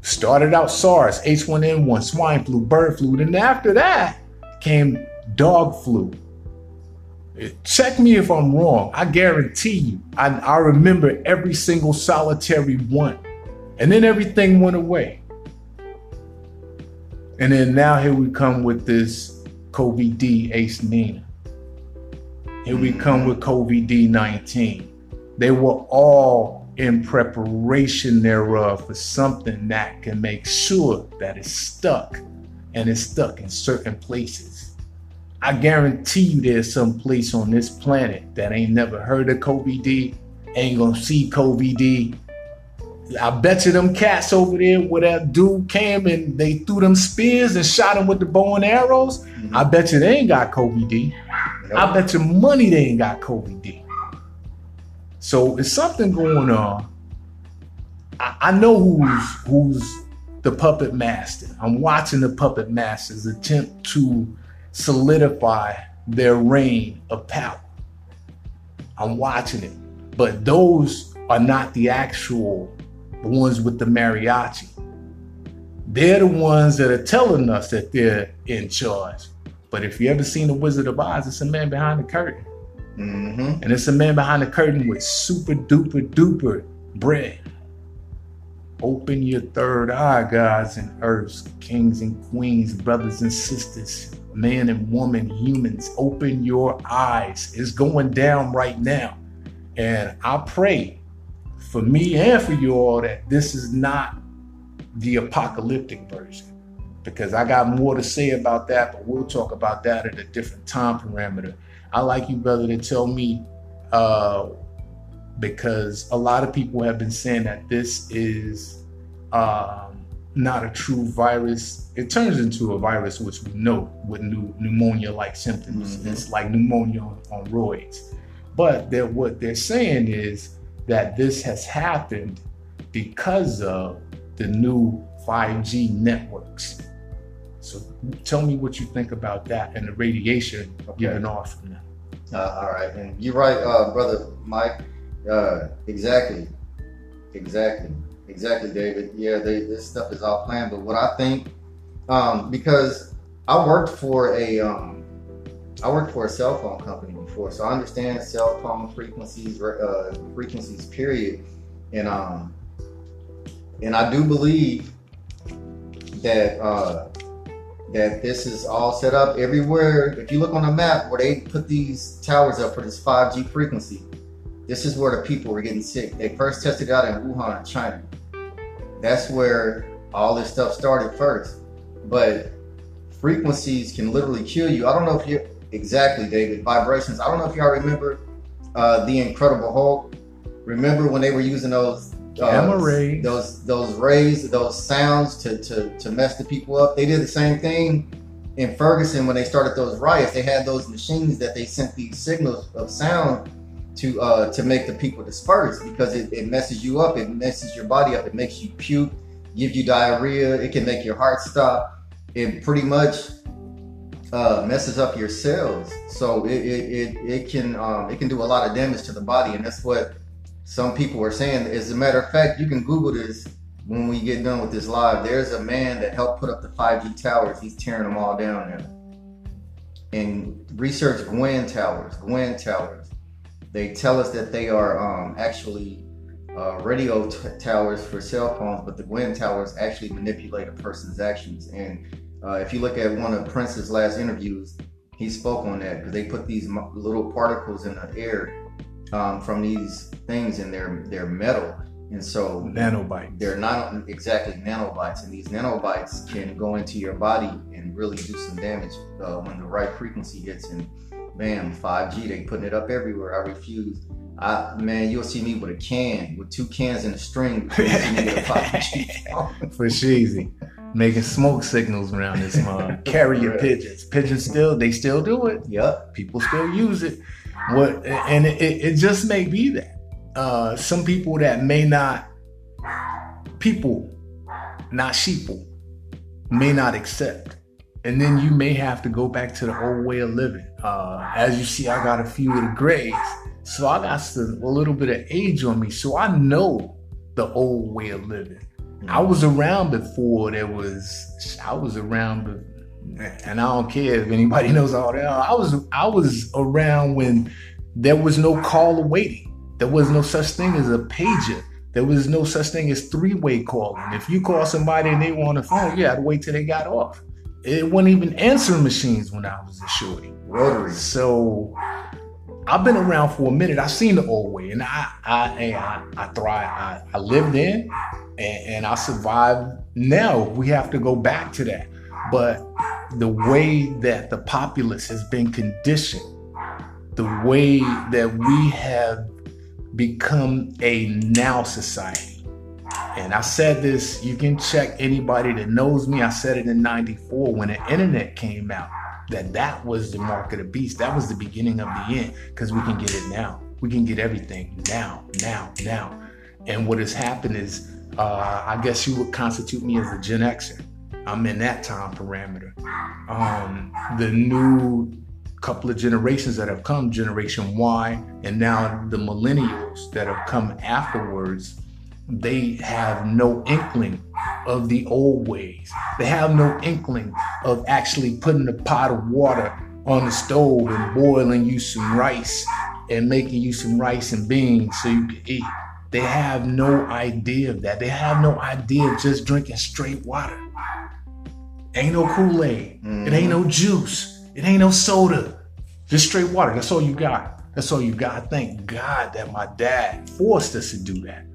Started out SARS, H1N1, swine flu, bird flu. Then after that came dog flu. Check me if I'm wrong. I guarantee you, I, I remember every single solitary one. And then everything went away. And then now here we come with this COVID D Ace Nina. Here we come with COVID D 19. They were all in preparation thereof for something that can make sure that it's stuck and it's stuck in certain places. I guarantee you there's some place on this planet that ain't never heard of COVID D, ain't gonna see COVID D. I bet you them cats over there where that dude came and they threw them spears and shot him with the bow and arrows. Mm-hmm. I bet you they ain't got COVID D. Nope. I bet you money they ain't got COVID D. So it's something going on. I, I know who's who's the puppet master. I'm watching the puppet masters attempt to solidify their reign of power. I'm watching it. But those are not the actual the ones with the mariachi. They're the ones that are telling us that they're in charge. But if you ever seen The Wizard of Oz, it's a man behind the curtain. Mm-hmm. And it's a man behind the curtain with super duper duper bread. Open your third eye, gods and earths, kings and queens, brothers and sisters man and woman, humans, open your eyes. It's going down right now. And I pray for me and for you all that this is not the apocalyptic version because I got more to say about that, but we'll talk about that at a different time parameter. I like you, brother, to tell me uh, because a lot of people have been saying that this is um, not a true virus. It turns into a virus, which we know with new, pneumonia-like symptoms. Mm-hmm. It's like pneumonia on, on roids. But they're, what they're saying is that this has happened because of the new 5G networks. So tell me what you think about that and the radiation okay. given off from that.
Uh, all right, and you're right, uh, brother Mike. Uh, exactly, exactly, exactly, David. Yeah, they, this stuff is all planned. But what I think, um, because I worked for a, um, I worked for a cell phone company before, so I understand cell phone frequencies, uh, frequencies, period, and um, and I do believe that uh, that this is all set up everywhere. If you look on the map where they put these towers up for this 5G frequency, this is where the people were getting sick. They first tested it out in Wuhan, China. That's where all this stuff started first. But frequencies can literally kill you. I don't know if you exactly, David. Vibrations. I don't know if y'all remember uh, the Incredible Hulk. Remember when they were using those uh,
gamma rays,
those those rays, those sounds to, to to mess the people up. They did the same thing in Ferguson when they started those riots. They had those machines that they sent these signals of sound to uh, to make the people disperse because it, it messes you up. It messes your body up. It makes you puke, give you diarrhea. It can make your heart stop. It pretty much uh, messes up your cells. So it it, it, it can um, it can do a lot of damage to the body, and that's what some people are saying. As a matter of fact, you can Google this when we get done with this live. There's a man that helped put up the 5G towers. He's tearing them all down now. And research Gwen towers. Gwen towers. They tell us that they are um, actually uh, radio t- towers for cell phones, but the Gwen towers actually manipulate a person's actions. And uh, if you look at one of Prince's last interviews, he spoke on that because they put these little particles in the air um, from these things and they're they're metal. And so
nanobites
they're not exactly nanobites and these nanobites can go into your body and really do some damage uh, when the right frequency hits. And bam 5g they putting it up everywhere i refuse I, man, you'll see me with a can, with two cans in a string. For
sheezy. Making smoke signals around this mug. Carrier pigeons. Pigeons still, they still do it.
Yep.
People still use it. What and it, it just may be that uh, some people that may not people, not sheeple, may not accept, and then you may have to go back to the old way of living. Uh, as you see, I got a few of the grays, so I got some, a little bit of age on me, so I know the old way of living. I was around before there was. I was around and I don't care if anybody knows all that. I was I was around when there was no call waiting. There was no such thing as a pager. There was no such thing as three-way calling. If you call somebody and they were on the phone, you had to wait till they got off. It wasn't even answering machines when I was a shorty.
Rotary.
So I've been around for a minute. I've seen the old way, and I I I, I thrive. I, I lived in, and, and I survived. Now we have to go back to that. But the way that the populace has been conditioned, the way that we have become a now society. And I said this, you can check anybody that knows me. I said it in 94 when the internet came out that that was the mark of the beast. That was the beginning of the end because we can get it now. We can get everything now, now, now. And what has happened is, uh, I guess you would constitute me as a Gen Xer. I'm in that time parameter. Um, the new couple of generations that have come, Generation Y, and now the millennials that have come afterwards, they have no inkling of the old ways. They have no inkling of actually putting a pot of water on the stove and boiling you some rice and making you some rice and beans so you can eat. They have no idea of that. They have no idea of just drinking straight water. Ain't no Kool Aid. Mm. It ain't no juice. It ain't no soda. Just straight water. That's all you got. That's all you got. Thank God that my dad forced us to do that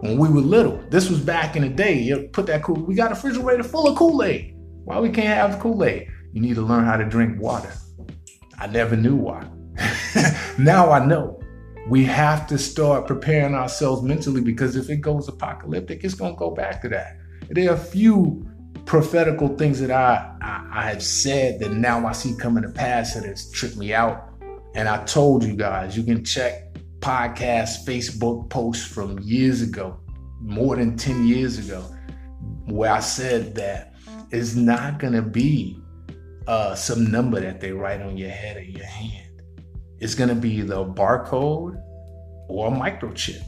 when we were little. This was back in the day. You put that cool. We got a refrigerator full of Kool Aid. Why we can't have Kool Aid? You need to learn how to drink water. I never knew why. now I know we have to start preparing ourselves mentally because if it goes apocalyptic, it's to go back to that. There are a few prophetical things that I, I, I have said that now I see coming to pass that has tripped me out. And I told you guys, you can check podcast, Facebook posts from years ago, more than 10 years ago, where I said that it's not going to be uh, some number that they write on your head or your hand. It's going to be the barcode or a microchip.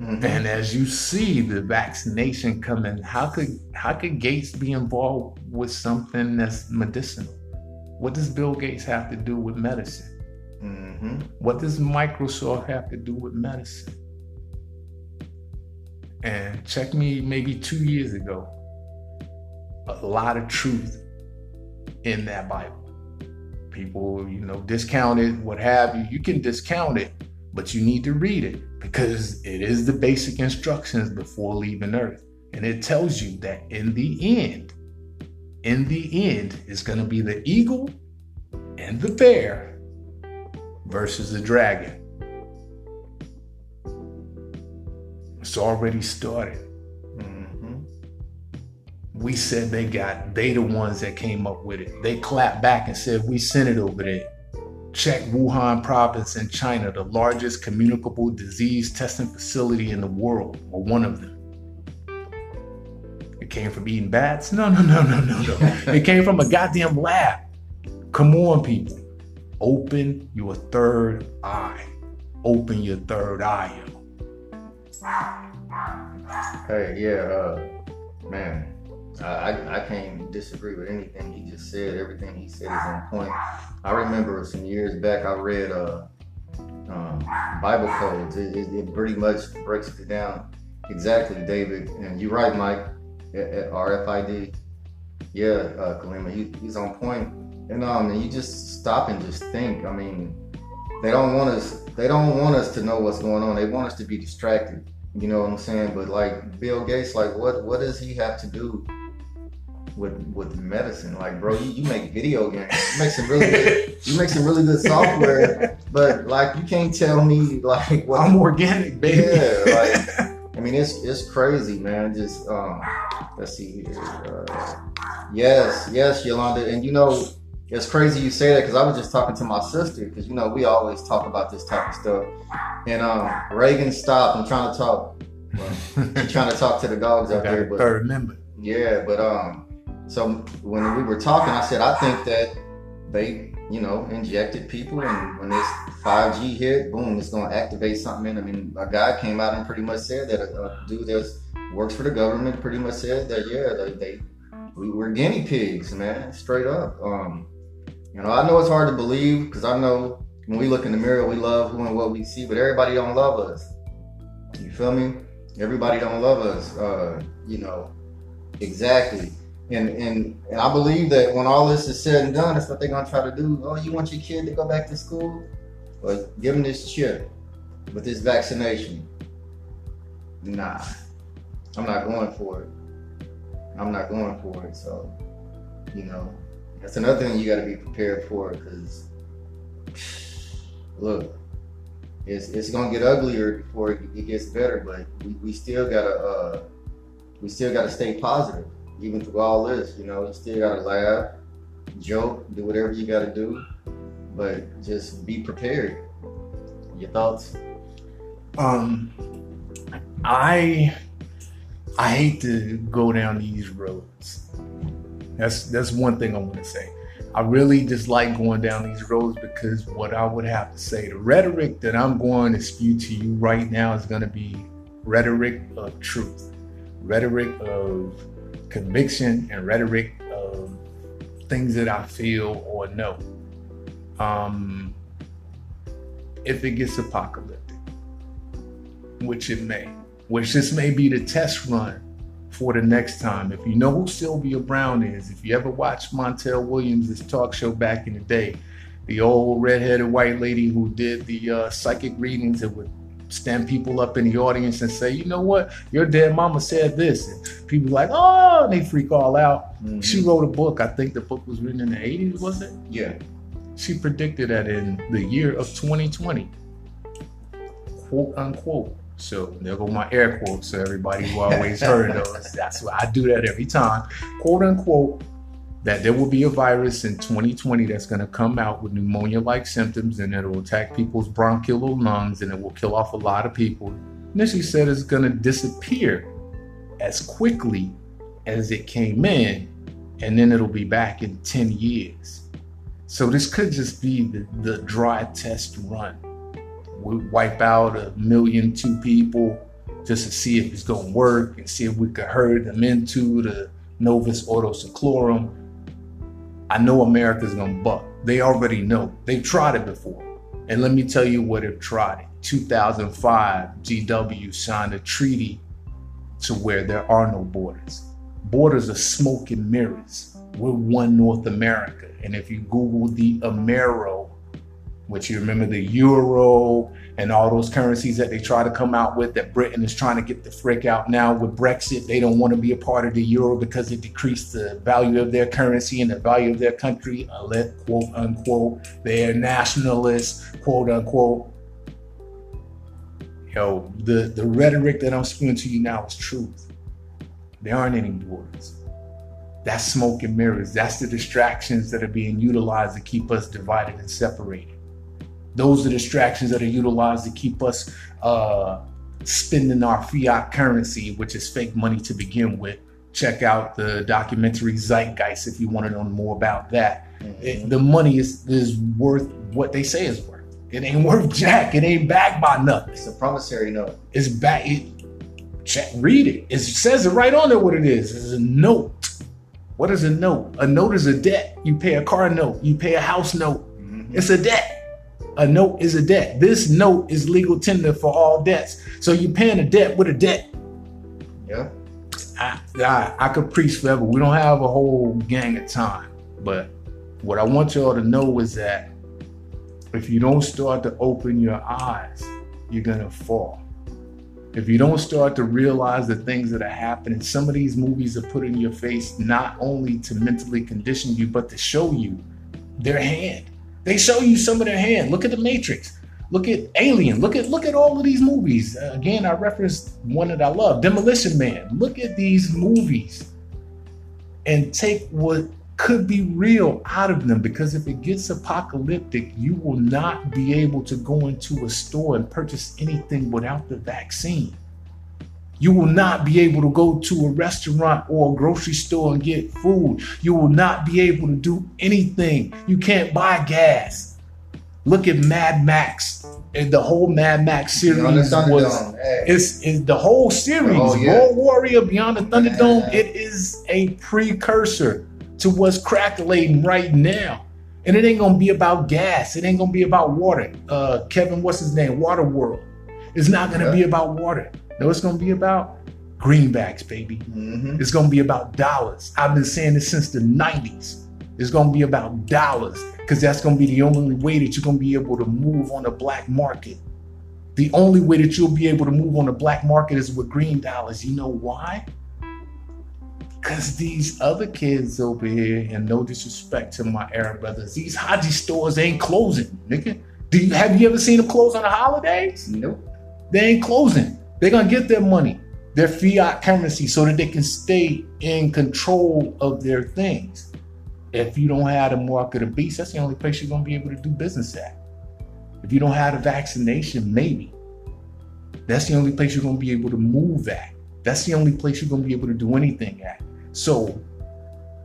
Mm-hmm. And as you see the vaccination coming, how could how could Gates be involved with something that's medicinal? What does Bill Gates have to do with medicine? Mm-hmm. What does Microsoft have to do with medicine? And check me maybe two years ago, a lot of truth in that Bible. People, you know, discount it, what have you. You can discount it, but you need to read it because it is the basic instructions before leaving Earth. And it tells you that in the end, in the end, it's going to be the eagle and the bear versus the dragon. It's already started mm-hmm. we said they got they the ones that came up with it. They clapped back and said we sent it over there. Check Wuhan province in China, the largest communicable disease testing facility in the world, or one of them. It came from eating bats? No, no, no, no, no, no. it came from a goddamn lab. Come on, people. Open your third eye. Open your third eye,
Hey, yeah, uh, man, I, I can't disagree with anything he just said. Everything he said is on point. I remember some years back I read uh, um, Bible codes. It, it, it, pretty much breaks it down exactly, David. And you're right, Mike, at, at RFID. Yeah, uh, Kalima, he, he's on point. And um, and you just stop and just think. I mean, they don't want us. They don't want us to know what's going on. They want us to be distracted. You know what I'm saying? But like Bill Gates, like what what does he have to do with with medicine. Like, bro, you, you make video games. You make some really good, you make some really good software, but like you can't tell me like
what I'm organic, baby.
Yeah, like I mean it's it's crazy, man. Just um let's see here. Uh, yes, yes, Yolanda. And you know, it's crazy you say that because I was just talking to my sister because you know we always talk about this type of stuff. And um Reagan stopped. I'm trying to talk. Well, I'm trying to talk to the dogs out there, but
third member.
Yeah, but um, so when we were talking, I said I think that they, you know, injected people, and when this 5G hit, boom, it's going to activate something. In, I mean, a guy came out and pretty much said that a, a dude that works for the government pretty much said that yeah, they, they we were guinea pigs, man, straight up. Um, you know, I know it's hard to believe because I know when we look in the mirror, we love who and what we see, but everybody don't love us. You feel me? Everybody don't love us. Uh, you know, exactly. And, and and I believe that when all this is said and done, that's what they're gonna try to do. Oh, you want your kid to go back to school? Well, give him this chip with this vaccination. Nah, I'm not going for it. I'm not going for it. So, you know, that's another thing you got to be prepared for because, look, it's it's gonna get uglier before it, gets better. But we, we still gotta uh, we still gotta stay positive even through all this, you know, you still gotta laugh, joke, do whatever you gotta do, but just be prepared. Your thoughts?
Um, I I hate to go down these roads. That's that's one thing I want to say. I really dislike going down these roads because what I would have to say, the rhetoric that I'm going to spew to you right now is going to be rhetoric of truth, rhetoric of conviction and rhetoric of things that I feel or know. Um, if it gets apocalyptic, which it may, which this may be the test run for the next time. If you know who Sylvia Browne is, if you ever watched Montel Williams' talk show back in the day, the old redheaded white lady who did the uh, psychic readings that would stand people up in the audience and say, you know what, your dead mama said this. And people like, oh, they freak all out. Mm-hmm. She wrote a book. I think the book was written in the 80s, was it?
Yeah.
She predicted that in the year of 2020, quote unquote. So there go my air quotes. So everybody who always heard those. That's why I do that every time. Quote unquote that there will be a virus in 2020 that's going to come out with pneumonia like symptoms and it will attack people's bronchial lungs and it will kill off a lot of people. She said it's going to disappear as quickly as it came in and then it'll be back in 10 years. So this could just be the, the dry test run. We wipe out a million, two people just to see if it's going to work and see if we could herd them into the Novus Ordo Seclorum I know America's gonna buck. They already know. They've tried it before. And let me tell you what they've tried it. 2005, GW signed a treaty to where there are no borders. Borders are smoke and mirrors. We're one North America. And if you Google the Amero which you remember the euro and all those currencies that they try to come out with that Britain is trying to get the frick out now with Brexit. They don't want to be a part of the euro because it decreased the value of their currency and the value of their country, uh, let quote unquote. They're nationalists, quote unquote. Yo, the, the rhetoric that I'm spewing to you now is truth. There aren't any borders. That's smoke and mirrors. That's the distractions that are being utilized to keep us divided and separated. Those are distractions that are utilized to keep us uh, spending our fiat currency, which is fake money to begin with. Check out the documentary Zeitgeist if you want to know more about that. Mm-hmm. It, the money is is worth what they say is worth. It ain't worth jack. It ain't backed by nothing.
It's a promissory note.
It's back. It, check, read it. It says it right on there what it is. It's a note. What is a note? A note is a debt. You pay a car note. You pay a house note. Mm-hmm. It's a debt a note is a debt. This note is legal tender for all debts. So you're paying a debt with a debt.
Yeah.
I, I, I could preach forever. We don't have a whole gang of time. But what I want y'all to know is that if you don't start to open your eyes, you're going to fall. If you don't start to realize the things that are happening, some of these movies are put in your face not only to mentally condition you, but to show you their hand. They show you some of their hand. Look at the Matrix. Look at Alien. Look at look at all of these movies. Uh, again, I referenced one that I love, Demolition Man. Look at these movies and take what could be real out of them because if it gets apocalyptic, you will not be able to go into a store and purchase anything without the vaccine. You will not be able to go to a restaurant or a grocery store and get food. You will not be able to do anything. You can't buy gas. Look at Mad Max. And the whole Mad Max series was hey. it's, it's, the whole series. Oh, yeah. Road Warrior Beyond the Thunderdome. Yeah. It is a precursor to what's crackling right now. And it ain't gonna be about gas. It ain't gonna be about water. Uh, Kevin, what's his name? Water World. It's not gonna yeah. be about water. No, it's gonna be about? Greenbacks, baby. Mm-hmm. It's gonna be about dollars. I've been saying this since the 90s. It's gonna be about dollars because that's gonna be the only way that you're gonna be able to move on the black market. The only way that you'll be able to move on the black market is with green dollars. You know why? Because these other kids over here, and no disrespect to my Arab brothers, these Haji stores ain't closing, nigga. Do you have you ever seen them close on the holidays?
Nope.
They ain't closing. They're gonna get their money, their fiat currency, so that they can stay in control of their things. If you don't have the mark of the beast, that's the only place you're gonna be able to do business at. If you don't have the vaccination, maybe. That's the only place you're gonna be able to move at. That's the only place you're gonna be able to do anything at. So,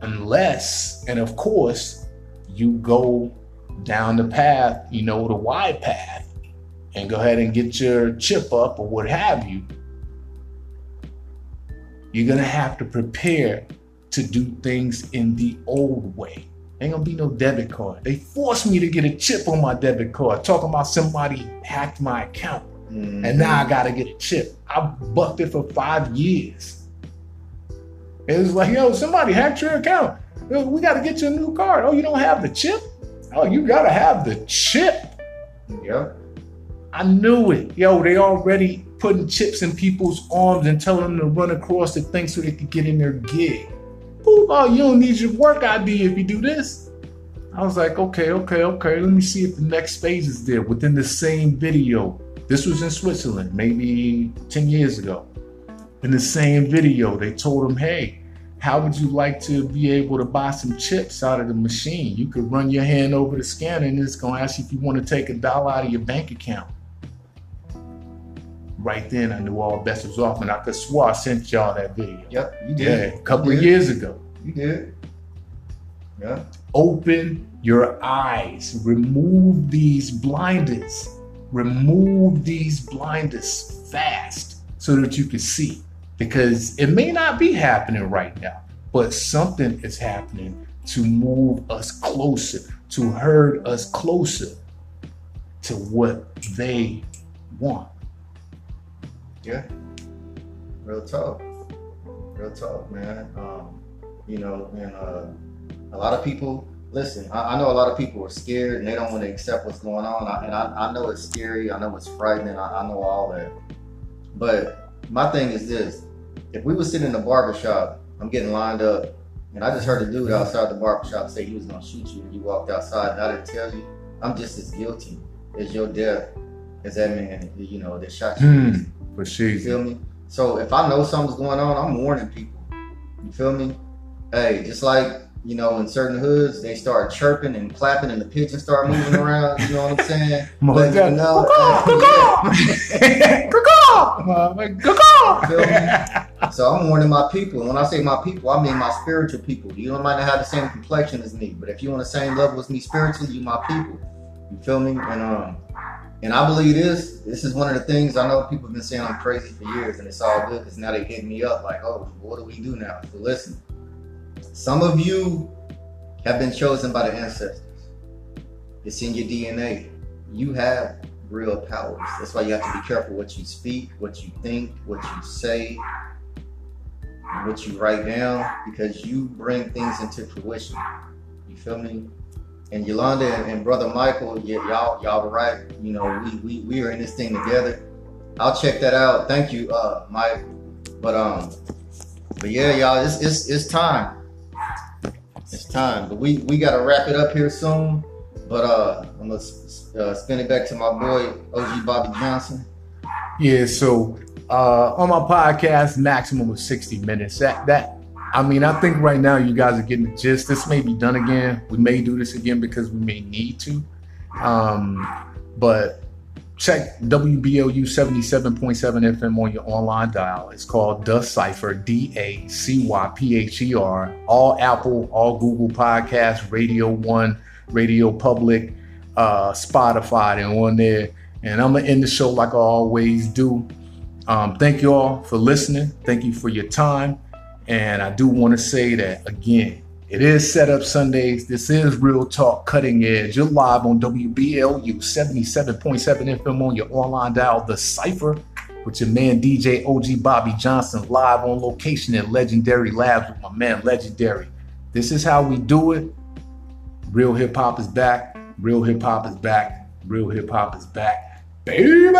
unless, and of course, you go down the path, you know, the wide path, and go ahead and get your chip up or what have you, you're gonna have to prepare to do things in the old way. Ain't gonna be no debit card. They forced me to get a chip on my debit card, talking about somebody hacked my account. Mm-hmm. And now I gotta get a chip. I bucked it for five years. It was like, yo, somebody hacked your account. We gotta get you a new card. Oh, you don't have the chip? Oh, you gotta have the chip.
Yep.
I knew it. Yo, they already putting chips in people's arms and telling them to run across the thing so they could get in their gig. oh, you don't need your work ID if you do this. I was like, okay, okay, okay. Let me see if the next phase is there within the same video. This was in Switzerland, maybe 10 years ago. In the same video, they told him, hey, how would you like to be able to buy some chips out of the machine? You could run your hand over the scanner and it's going to ask you if you want to take a dollar out of your bank account. Right then, I knew all bets was off, and I could swear I sent y'all that video.
Yep, you
Yeah,
did.
a couple of years ago.
You did. Yeah.
Open your eyes. Remove these blinders. Remove these blinders fast so that you can see. Because it may not be happening right now, but something is happening to move us closer, to herd us closer to what they want.
Yeah. Real talk. Real talk, man. Um, you know, and uh, a lot of people, listen, I, I know a lot of people are scared and they don't want to accept what's going on. I, and I, I know it's scary. I know it's frightening. I, I know all that. But my thing is this if we were sitting in the barber shop, I'm getting lined up, and I just heard a dude outside the barber shop say he was going to shoot you when you walked outside, and I didn't tell you, I'm just as guilty as your death as that man, you know, that shot you.
Hmm. For
You feel me? So if I know something's going on, I'm warning people. You feel me? Hey, just like you know, in certain hoods, they start chirping and clapping, and the pigeons start moving around. You know what I'm saying? Let you know, hey, So I'm warning my people. And when I say my people, I mean my spiritual people. You don't might not have the same complexion as me, but if you're on the same level as me spiritually, you my people. You feel me? And um, and I believe this. This is one of the things I know people have been saying I'm crazy for years, and it's all good because now they hitting me up like, oh, what do we do now? So listen, some of you have been chosen by the ancestors. It's in your DNA. You have real powers. That's why you have to be careful what you speak, what you think, what you say, what you write down, because you bring things into fruition. You feel me? And Yolanda and, and brother Michael, y'all, y'all were right. You know, we, we we are in this thing together. I'll check that out. Thank you, uh, Mike. But um, but yeah, y'all, it's it's it's time. It's time. But we we gotta wrap it up here soon. But uh, I'm gonna uh, spin it back to my boy OG Bobby Johnson.
Yeah, so uh, on my podcast, maximum of 60 minutes. That that I mean, I think right now you guys are getting the gist. This may be done again. We may do this again because we may need to. Um, but check WBLU 77.7 FM on your online dial. It's called The Cypher, D A C Y P H E R. All Apple, all Google Podcasts, Radio One, Radio Public, uh, Spotify, and on there. And I'm gonna end the show like I always do. Um, thank you all for listening. Thank you for your time. And I do want to say that again, it is Setup Sundays. This is Real Talk Cutting Edge. You're live on WBLU 77.7 FM on your online dial, The Cypher, with your man DJ OG Bobby Johnson, live on location at Legendary Labs with my man Legendary. This is how we do it. Real hip hop is back. Real hip hop is back. Real hip hop is back. Baby!